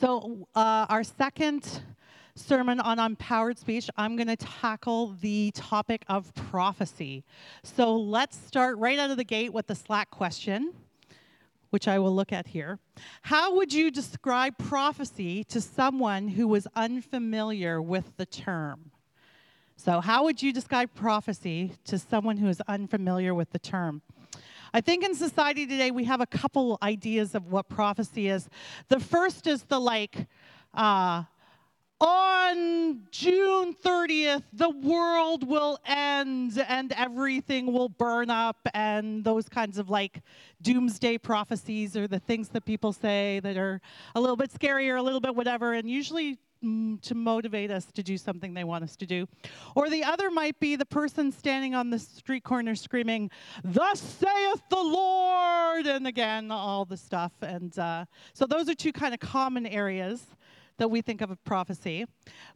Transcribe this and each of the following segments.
So, uh, our second sermon on empowered speech, I'm going to tackle the topic of prophecy. So, let's start right out of the gate with the Slack question, which I will look at here. How would you describe prophecy to someone who was unfamiliar with the term? So, how would you describe prophecy to someone who is unfamiliar with the term? I think in society today we have a couple ideas of what prophecy is. The first is the like, uh, on June 30th, the world will end and everything will burn up, and those kinds of like doomsday prophecies or the things that people say that are a little bit scary or a little bit whatever. And usually to motivate us to do something they want us to do. Or the other might be the person standing on the street corner screaming, Thus saith the Lord, and again, all the stuff. And uh, so those are two kind of common areas that we think of a prophecy.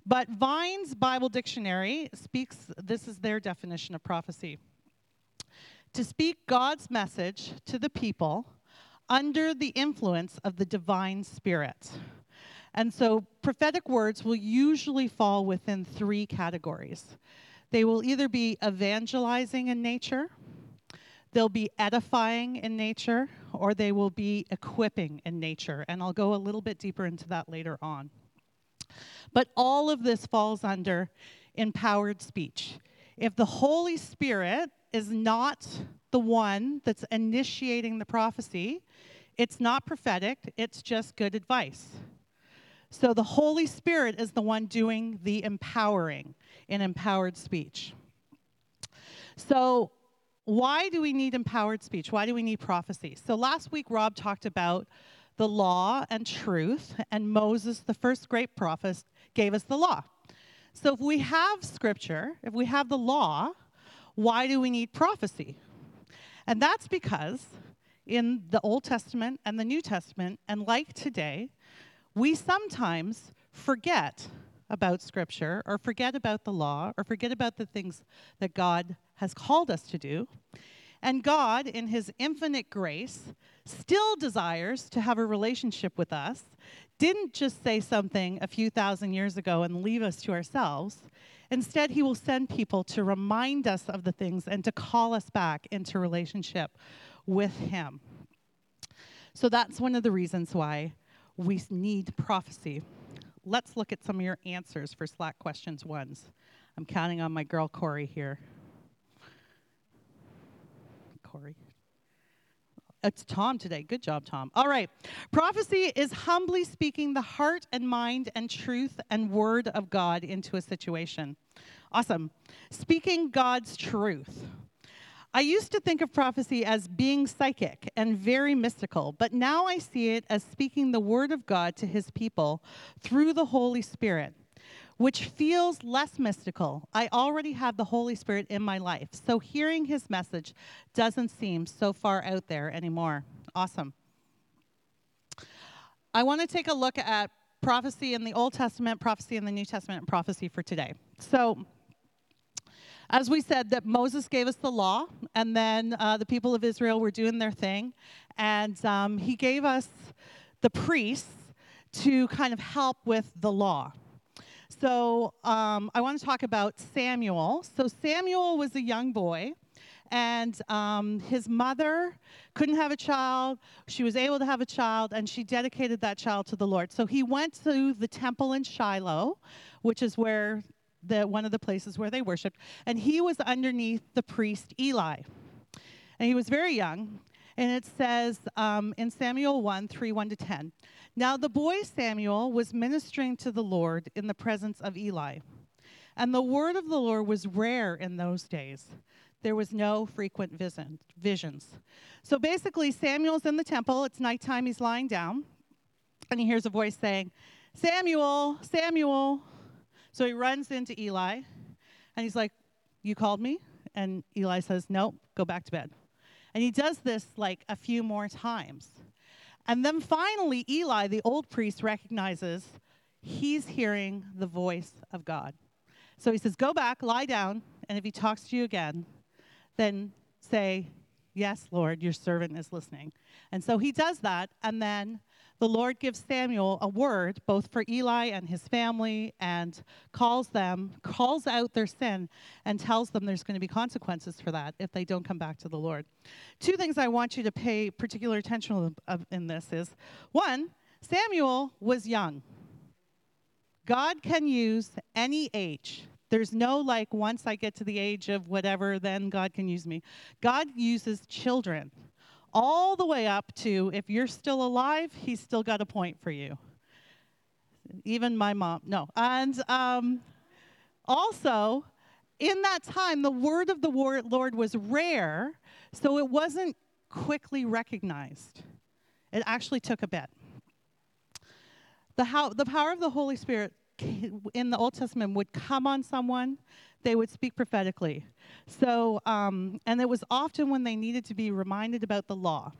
But Vine's Bible Dictionary speaks, this is their definition of prophecy to speak God's message to the people under the influence of the divine spirit. And so prophetic words will usually fall within three categories. They will either be evangelizing in nature, they'll be edifying in nature, or they will be equipping in nature. And I'll go a little bit deeper into that later on. But all of this falls under empowered speech. If the Holy Spirit is not the one that's initiating the prophecy, it's not prophetic, it's just good advice. So the Holy Spirit is the one doing the empowering in empowered speech. So, why do we need empowered speech? Why do we need prophecy? So, last week, Rob talked about the law and truth, and Moses, the first great prophet, gave us the law. So, if we have scripture, if we have the law, why do we need prophecy? And that's because in the Old Testament and the New Testament, and like today, we sometimes forget about Scripture or forget about the law or forget about the things that God has called us to do. And God, in His infinite grace, still desires to have a relationship with us, didn't just say something a few thousand years ago and leave us to ourselves. Instead, He will send people to remind us of the things and to call us back into relationship with Him. So that's one of the reasons why we need prophecy. Let's look at some of your answers for Slack questions ones. I'm counting on my girl Corey here. Corey. It's Tom today. Good job, Tom. All right. Prophecy is humbly speaking the heart and mind and truth and word of God into a situation. Awesome. Speaking God's truth. I used to think of prophecy as being psychic and very mystical, but now I see it as speaking the word of God to his people through the Holy Spirit, which feels less mystical. I already have the Holy Spirit in my life, so hearing his message doesn't seem so far out there anymore. Awesome. I want to take a look at prophecy in the Old Testament, prophecy in the New Testament, and prophecy for today. So, as we said, that Moses gave us the law, and then uh, the people of Israel were doing their thing, and um, he gave us the priests to kind of help with the law. So um, I want to talk about Samuel. So Samuel was a young boy, and um, his mother couldn't have a child. She was able to have a child, and she dedicated that child to the Lord. So he went to the temple in Shiloh, which is where the, one of the places where they worshiped, and he was underneath the priest Eli. And he was very young, and it says um, in Samuel 1 3 1 to 10. Now the boy Samuel was ministering to the Lord in the presence of Eli. And the word of the Lord was rare in those days. There was no frequent vision, visions. So basically, Samuel's in the temple. It's nighttime. He's lying down. And he hears a voice saying, Samuel, Samuel. So he runs into Eli and he's like, You called me? And Eli says, Nope, go back to bed. And he does this like a few more times. And then finally, Eli, the old priest, recognizes he's hearing the voice of God. So he says, Go back, lie down, and if he talks to you again, then say, Yes, Lord, your servant is listening. And so he does that, and then the Lord gives Samuel a word, both for Eli and his family, and calls them, calls out their sin, and tells them there's going to be consequences for that if they don't come back to the Lord. Two things I want you to pay particular attention in this is one, Samuel was young. God can use any age. There's no like, once I get to the age of whatever, then God can use me. God uses children all the way up to if you're still alive, he's still got a point for you. Even my mom, no. And um, also, in that time, the word of the Lord was rare, so it wasn't quickly recognized. It actually took a bit. The, how, the power of the Holy Spirit in the Old Testament would come on someone, they would speak prophetically. So, um, and it was often when they needed to be reminded about the law.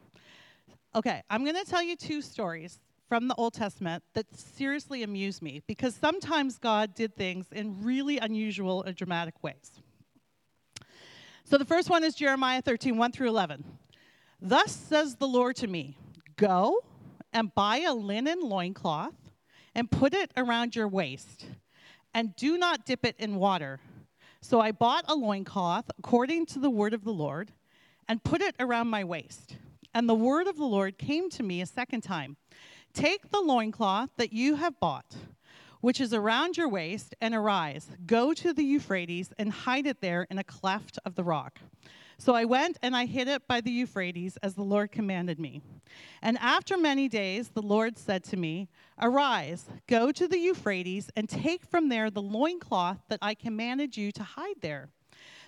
Okay, I'm going to tell you two stories from the Old Testament that seriously amuse me because sometimes God did things in really unusual and dramatic ways. So the first one is Jeremiah 13, 1 through 11. Thus says the Lord to me Go and buy a linen loincloth and put it around your waist, and do not dip it in water so I bought a loincloth according to the word of the Lord and put it around my waist. And the word of the Lord came to me a second time Take the loincloth that you have bought, which is around your waist, and arise. Go to the Euphrates and hide it there in a cleft of the rock. So I went and I hid it by the Euphrates as the Lord commanded me. And after many days, the Lord said to me, Arise, go to the Euphrates, and take from there the loincloth that I commanded you to hide there.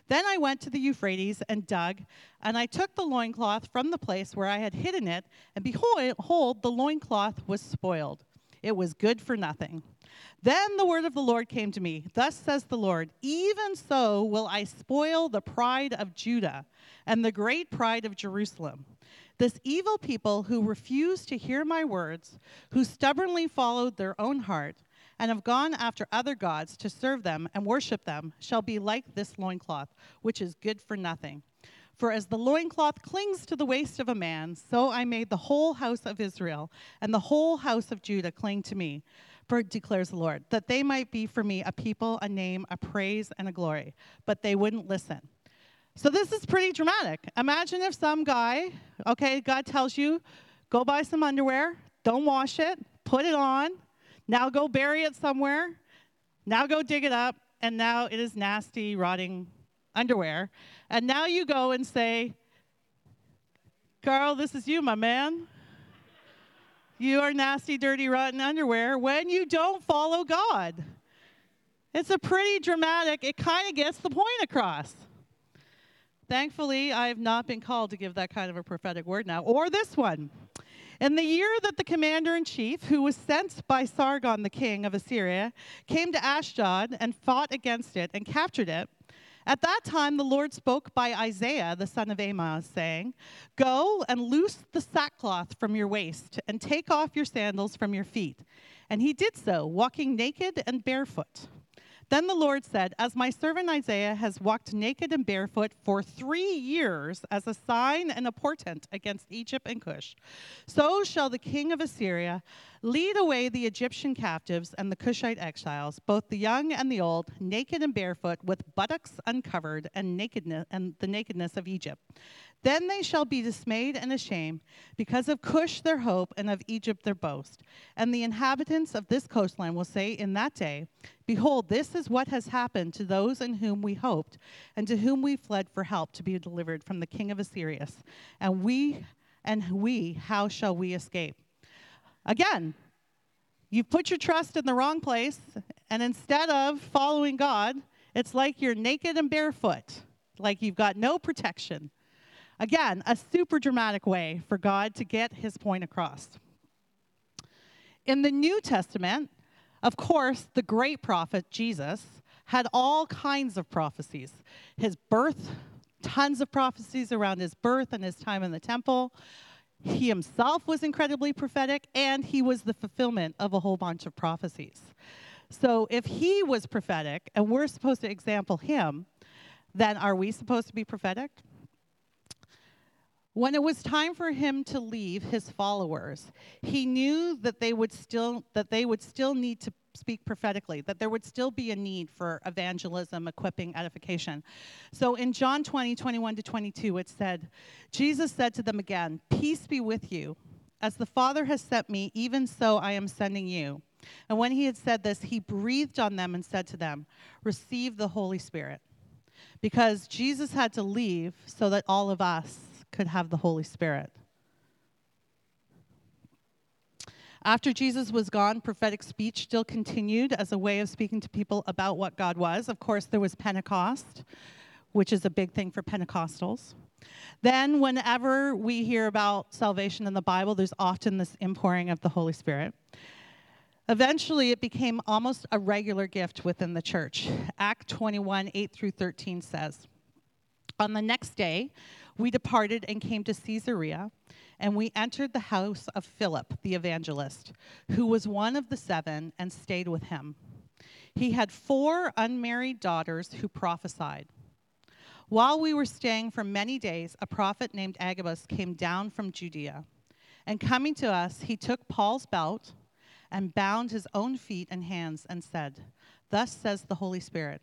Then I went to the Euphrates and dug, and I took the loincloth from the place where I had hidden it, and behold, the loincloth was spoiled. It was good for nothing. Then the word of the Lord came to me. Thus says the Lord, even so will I spoil the pride of Judah and the great pride of Jerusalem. This evil people who refuse to hear my words, who stubbornly followed their own heart, and have gone after other gods to serve them and worship them, shall be like this loincloth, which is good for nothing. For as the loincloth clings to the waist of a man, so I made the whole house of Israel and the whole house of Judah cling to me for, declares the Lord, that they might be for me a people, a name, a praise, and a glory. But they wouldn't listen. So this is pretty dramatic. Imagine if some guy, okay, God tells you, go buy some underwear, don't wash it, put it on, now go bury it somewhere, now go dig it up, and now it is nasty, rotting underwear. And now you go and say, Carl, this is you, my man you are nasty, dirty, rotten underwear when you don't follow God. It's a pretty dramatic, it kind of gets the point across. Thankfully, I have not been called to give that kind of a prophetic word now, or this one. In the year that the commander in chief, who was sent by Sargon the king of Assyria, came to Ashdod and fought against it and captured it, at that time, the Lord spoke by Isaiah, the son of Amoz, saying, Go and loose the sackcloth from your waist, and take off your sandals from your feet. And he did so, walking naked and barefoot. Then the Lord said, As my servant Isaiah has walked naked and barefoot for three years as a sign and a portent against Egypt and Cush, so shall the king of Assyria lead away the Egyptian captives and the Cushite exiles, both the young and the old, naked and barefoot, with buttocks uncovered and nakedness and the nakedness of Egypt. Then they shall be dismayed and ashamed because of Cush their hope and of Egypt their boast. And the inhabitants of this coastland will say in that day, Behold, this is what has happened to those in whom we hoped, and to whom we fled for help to be delivered from the king of Assyria. And we, and we, how shall we escape? Again, you've put your trust in the wrong place, and instead of following God, it's like you're naked and barefoot, like you've got no protection. Again, a super dramatic way for God to get his point across. In the New Testament, of course, the great prophet Jesus had all kinds of prophecies. His birth, tons of prophecies around his birth and his time in the temple. He himself was incredibly prophetic, and he was the fulfillment of a whole bunch of prophecies. So if he was prophetic and we're supposed to example him, then are we supposed to be prophetic? When it was time for him to leave his followers, he knew that they would still that they would still need to speak prophetically, that there would still be a need for evangelism, equipping, edification. So in John 20, 21 to 22, it said, Jesus said to them again, Peace be with you. As the Father has sent me, even so I am sending you. And when he had said this, he breathed on them and said to them, Receive the Holy Spirit. Because Jesus had to leave so that all of us could have the Holy Spirit. After Jesus was gone, prophetic speech still continued as a way of speaking to people about what God was. Of course, there was Pentecost, which is a big thing for Pentecostals. Then, whenever we hear about salvation in the Bible, there's often this impouring of the Holy Spirit. Eventually, it became almost a regular gift within the church. Act 21, 8 through 13 says, On the next day, we departed and came to Caesarea, and we entered the house of Philip the evangelist, who was one of the seven, and stayed with him. He had four unmarried daughters who prophesied. While we were staying for many days, a prophet named Agabus came down from Judea. And coming to us, he took Paul's belt and bound his own feet and hands and said, Thus says the Holy Spirit.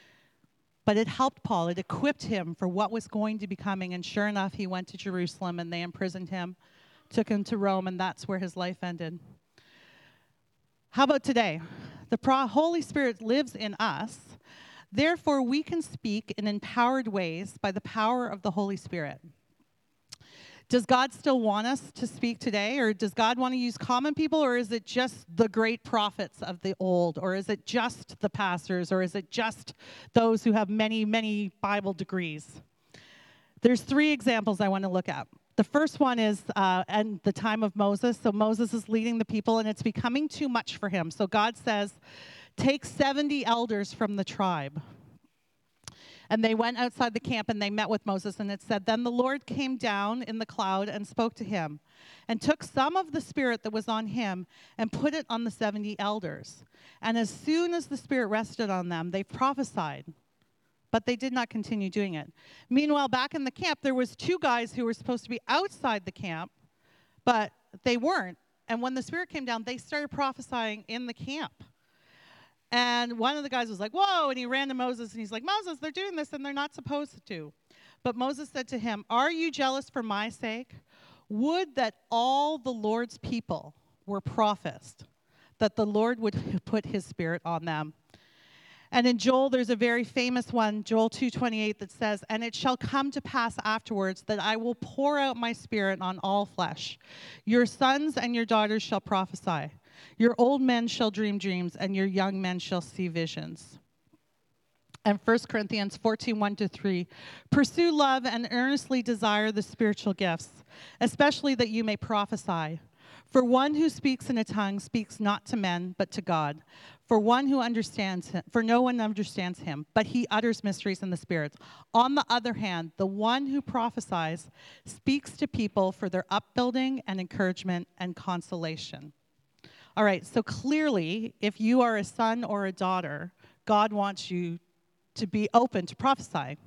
But it helped Paul. It equipped him for what was going to be coming. And sure enough, he went to Jerusalem and they imprisoned him, took him to Rome, and that's where his life ended. How about today? The Holy Spirit lives in us. Therefore, we can speak in empowered ways by the power of the Holy Spirit. Does God still want us to speak today, or does God want to use common people, or is it just the great prophets of the old, or is it just the pastors, or is it just those who have many, many Bible degrees? There's three examples I want to look at. The first one is uh, at the time of Moses. So Moses is leading the people, and it's becoming too much for him. So God says, Take 70 elders from the tribe. And they went outside the camp and they met with Moses. And it said, Then the Lord came down in the cloud and spoke to him, and took some of the Spirit that was on him and put it on the 70 elders. And as soon as the Spirit rested on them, they prophesied. But they did not continue doing it. Meanwhile, back in the camp, there was two guys who were supposed to be outside the camp, but they weren't. And when the Spirit came down, they started prophesying in the camp. And one of the guys was like, Whoa. And he ran to Moses and he's like, Moses, they're doing this and they're not supposed to. But Moses said to him, Are you jealous for my sake? Would that all the Lord's people were prophets, that the Lord would put his spirit on them. And in Joel there's a very famous one, Joel 2:28 that says, "And it shall come to pass afterwards that I will pour out my spirit on all flesh. Your sons and your daughters shall prophesy. Your old men shall dream dreams, and your young men shall see visions. And 1 Corinthians 14, 1 to 3. Pursue love and earnestly desire the spiritual gifts, especially that you may prophesy. For one who speaks in a tongue speaks not to men, but to God. For one who understands him, for no one understands him, but he utters mysteries in the spirits. On the other hand, the one who prophesies speaks to people for their upbuilding and encouragement and consolation. All right, so clearly, if you are a son or a daughter, God wants you to be open to prophesy.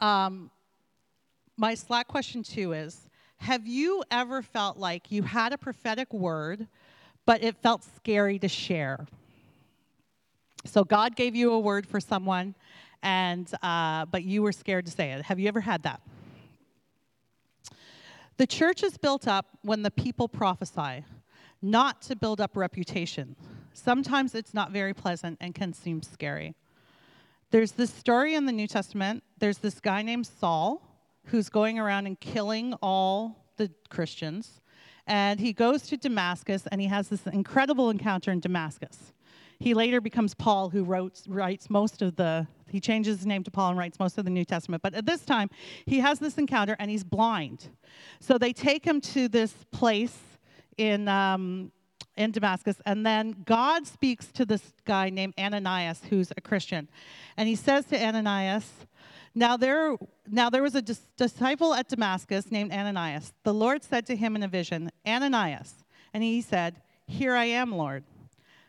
Um, my Slack question two is Have you ever felt like you had a prophetic word, but it felt scary to share? So God gave you a word for someone, and uh, but you were scared to say it. Have you ever had that? The church is built up when the people prophesy not to build up reputation. Sometimes it's not very pleasant and can seem scary. There's this story in the New Testament. There's this guy named Saul who's going around and killing all the Christians. And he goes to Damascus and he has this incredible encounter in Damascus. He later becomes Paul, who wrote, writes most of the, he changes his name to Paul and writes most of the New Testament. But at this time, he has this encounter and he's blind. So they take him to this place in, um, in Damascus, and then God speaks to this guy named Ananias, who's a Christian. And he says to Ananias, now there, now there was a dis- disciple at Damascus named Ananias. The Lord said to him in a vision, Ananias. And he said, Here I am, Lord.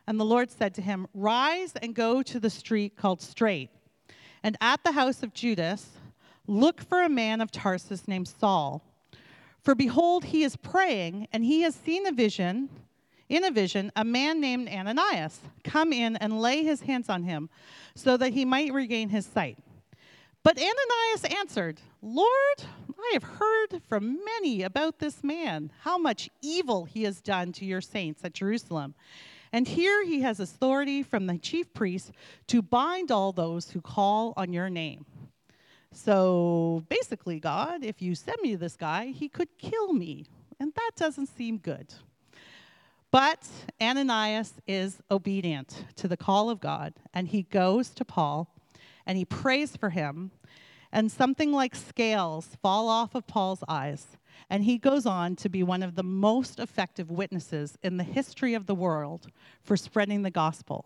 And the Lord said to him, Rise and go to the street called Straight. And at the house of Judas, look for a man of Tarsus named Saul. For behold, he is praying, and he has seen a vision, in a vision, a man named Ananias come in and lay his hands on him so that he might regain his sight. But Ananias answered, Lord, I have heard from many about this man, how much evil he has done to your saints at Jerusalem. And here he has authority from the chief priest to bind all those who call on your name. So basically, God, if you send me this guy, he could kill me. And that doesn't seem good. But Ananias is obedient to the call of God, and he goes to Paul and he prays for him, and something like scales fall off of Paul's eyes. And he goes on to be one of the most effective witnesses in the history of the world for spreading the gospel.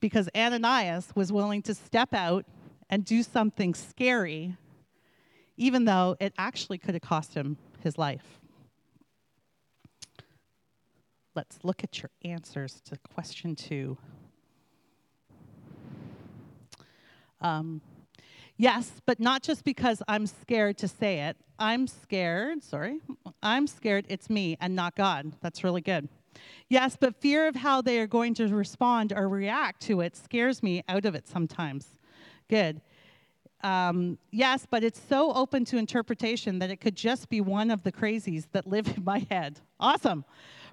Because Ananias was willing to step out and do something scary, even though it actually could have cost him his life. Let's look at your answers to question two. Um, yes, but not just because I'm scared to say it. I'm scared, sorry, I'm scared it's me and not God. That's really good. Yes, but fear of how they are going to respond or react to it scares me out of it sometimes. Good. Um, yes, but it's so open to interpretation that it could just be one of the crazies that live in my head. Awesome.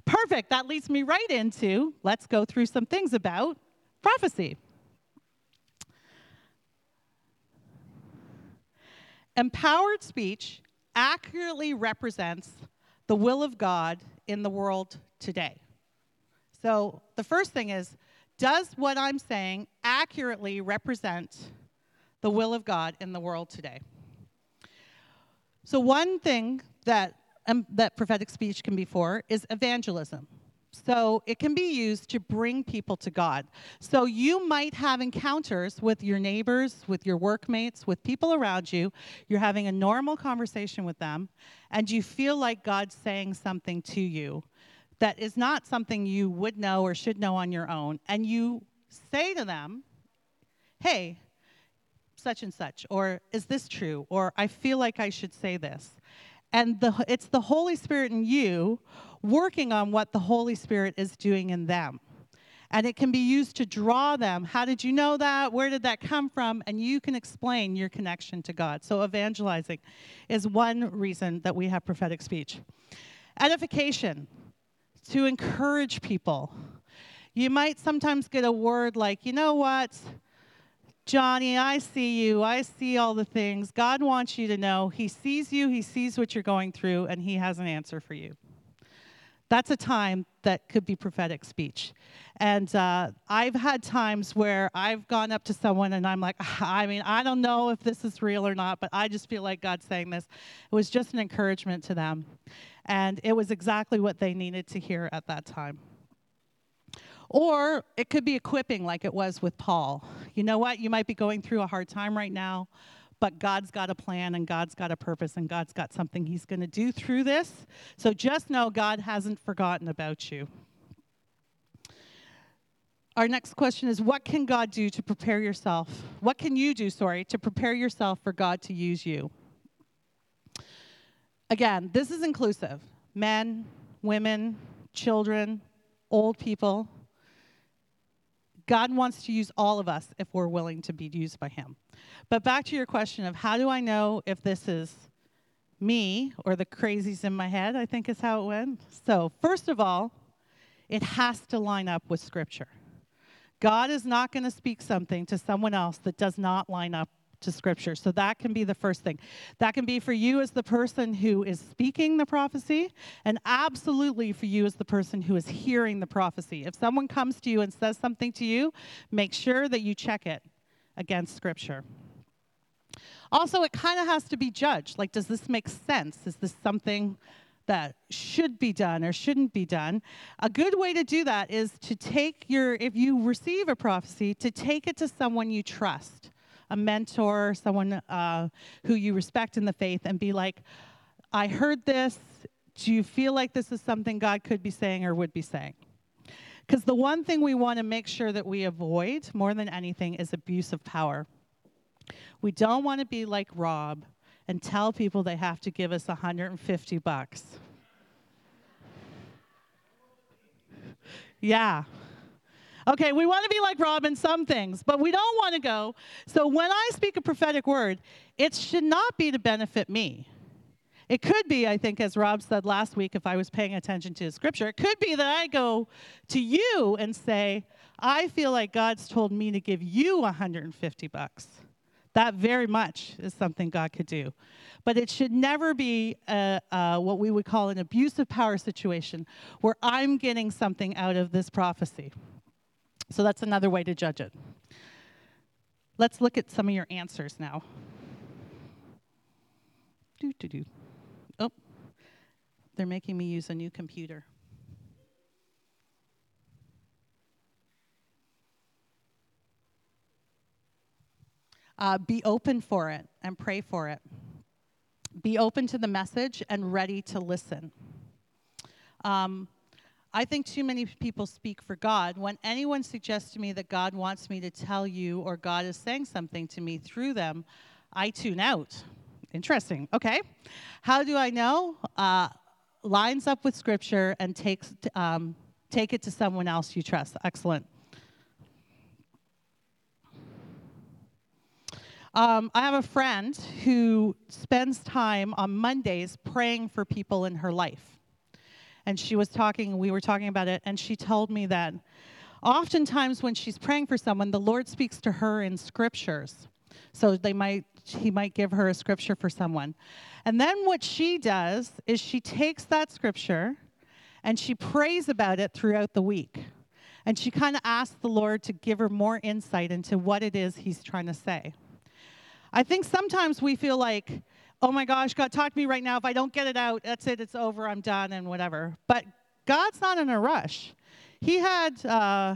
Perfect. That leads me right into let's go through some things about prophecy. Empowered speech accurately represents the will of God in the world today. So the first thing is does what I'm saying accurately represent the will of God in the world today? So, one thing that, um, that prophetic speech can be for is evangelism. So it can be used to bring people to God. So you might have encounters with your neighbors, with your workmates, with people around you. You're having a normal conversation with them, and you feel like God's saying something to you that is not something you would know or should know on your own. And you say to them, hey, such and such, or is this true? Or I feel like I should say this. And the, it's the Holy Spirit in you working on what the Holy Spirit is doing in them. And it can be used to draw them. How did you know that? Where did that come from? And you can explain your connection to God. So, evangelizing is one reason that we have prophetic speech. Edification, to encourage people. You might sometimes get a word like, you know what? Johnny, I see you. I see all the things. God wants you to know He sees you, He sees what you're going through, and He has an answer for you. That's a time that could be prophetic speech. And uh, I've had times where I've gone up to someone and I'm like, I mean, I don't know if this is real or not, but I just feel like God's saying this. It was just an encouragement to them. And it was exactly what they needed to hear at that time. Or it could be equipping, like it was with Paul. You know what? You might be going through a hard time right now, but God's got a plan and God's got a purpose and God's got something He's going to do through this. So just know God hasn't forgotten about you. Our next question is What can God do to prepare yourself? What can you do, sorry, to prepare yourself for God to use you? Again, this is inclusive men, women, children, old people, God wants to use all of us if we're willing to be used by Him. But back to your question of how do I know if this is me or the crazies in my head, I think is how it went. So, first of all, it has to line up with Scripture. God is not going to speak something to someone else that does not line up to scripture. So that can be the first thing. That can be for you as the person who is speaking the prophecy, and absolutely for you as the person who is hearing the prophecy. If someone comes to you and says something to you, make sure that you check it against scripture. Also, it kind of has to be judged. Like, does this make sense? Is this something that should be done or shouldn't be done. A good way to do that is to take your, if you receive a prophecy, to take it to someone you trust, a mentor, someone uh, who you respect in the faith, and be like, I heard this. Do you feel like this is something God could be saying or would be saying? Because the one thing we want to make sure that we avoid more than anything is abuse of power. We don't want to be like Rob and tell people they have to give us 150 bucks. Yeah. Okay, we want to be like Rob in some things, but we don't want to go. So when I speak a prophetic word, it should not be to benefit me. It could be, I think, as Rob said last week, if I was paying attention to scripture, it could be that I go to you and say, I feel like God's told me to give you 150 bucks. That very much is something God could do. But it should never be a, a, what we would call an abusive power situation where I'm getting something out of this prophecy. So that's another way to judge it. Let's look at some of your answers now. Do, do. Oh, they're making me use a new computer. Uh, be open for it and pray for it. Be open to the message and ready to listen. Um, I think too many people speak for God. When anyone suggests to me that God wants me to tell you or God is saying something to me through them, I tune out. Interesting. Okay. How do I know? Uh, lines up with Scripture and takes um, take it to someone else you trust. Excellent. Um, I have a friend who spends time on Mondays praying for people in her life. And she was talking, we were talking about it, and she told me that oftentimes when she's praying for someone, the Lord speaks to her in scriptures. So they might he might give her a scripture for someone. And then what she does is she takes that scripture and she prays about it throughout the week. And she kind of asks the Lord to give her more insight into what it is he's trying to say. I think sometimes we feel like, oh my gosh, God, talk to me right now. If I don't get it out, that's it, it's over, I'm done, and whatever. But God's not in a rush. He had, uh,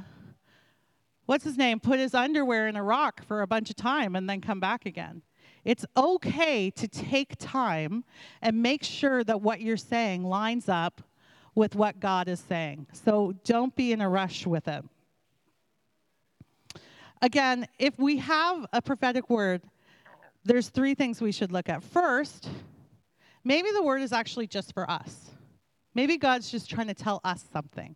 what's his name, put his underwear in a rock for a bunch of time and then come back again. It's okay to take time and make sure that what you're saying lines up with what God is saying. So don't be in a rush with it. Again, if we have a prophetic word, there's three things we should look at. First, maybe the word is actually just for us. Maybe God's just trying to tell us something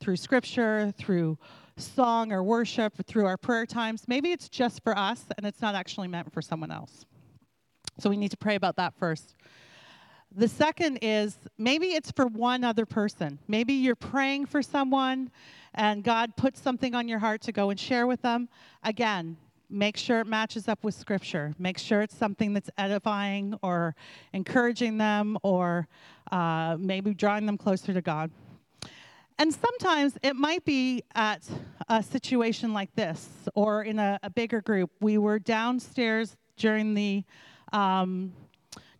through scripture, through song or worship, through our prayer times. Maybe it's just for us and it's not actually meant for someone else. So we need to pray about that first. The second is maybe it's for one other person. Maybe you're praying for someone and God puts something on your heart to go and share with them. Again, make sure it matches up with scripture. Make sure it's something that's edifying or encouraging them or uh, maybe drawing them closer to god. And sometimes it might be at a situation like this or in a, a bigger group. We were downstairs during the um,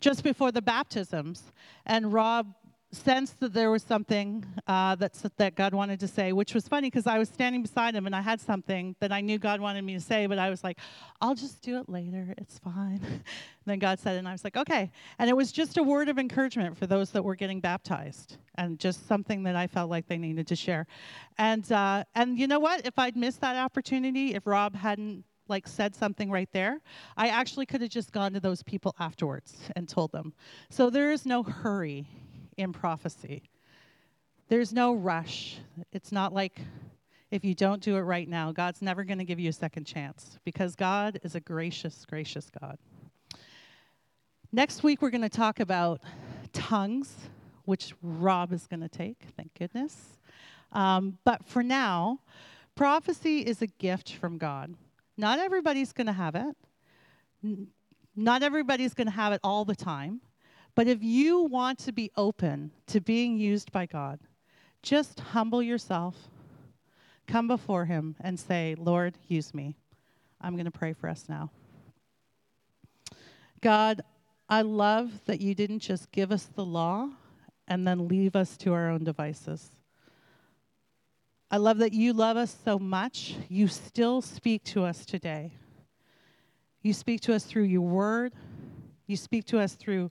just before the baptisms and rob sensed that there was something uh, that's, that God wanted to say, which was funny because I was standing beside him and I had something that I knew God wanted me to say, but I was like, I'll just do it later. It's fine. then God said it, and I was like, okay. And it was just a word of encouragement for those that were getting baptized and just something that I felt like they needed to share. And, uh, and you know what? If I'd missed that opportunity, if Rob hadn't like said something right there, I actually could have just gone to those people afterwards and told them. So there is no hurry in prophecy. There's no rush. It's not like if you don't do it right now, God's never going to give you a second chance because God is a gracious, gracious God. Next week, we're going to talk about tongues, which Rob is going to take, thank goodness. Um, but for now, prophecy is a gift from God. Not everybody's going to have it. Not everybody's going to have it all the time, but if you want to be open to being used by God, just humble yourself, come before Him, and say, Lord, use me. I'm going to pray for us now. God, I love that you didn't just give us the law and then leave us to our own devices. I love that you love us so much, you still speak to us today. You speak to us through your word, you speak to us through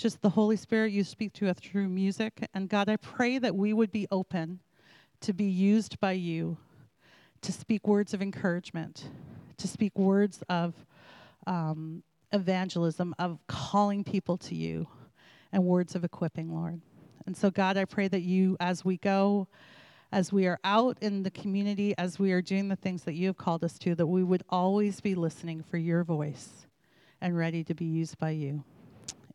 just the Holy Spirit, you speak to us through music. And God, I pray that we would be open to be used by you to speak words of encouragement, to speak words of um, evangelism, of calling people to you, and words of equipping, Lord. And so, God, I pray that you, as we go, as we are out in the community, as we are doing the things that you have called us to, that we would always be listening for your voice and ready to be used by you.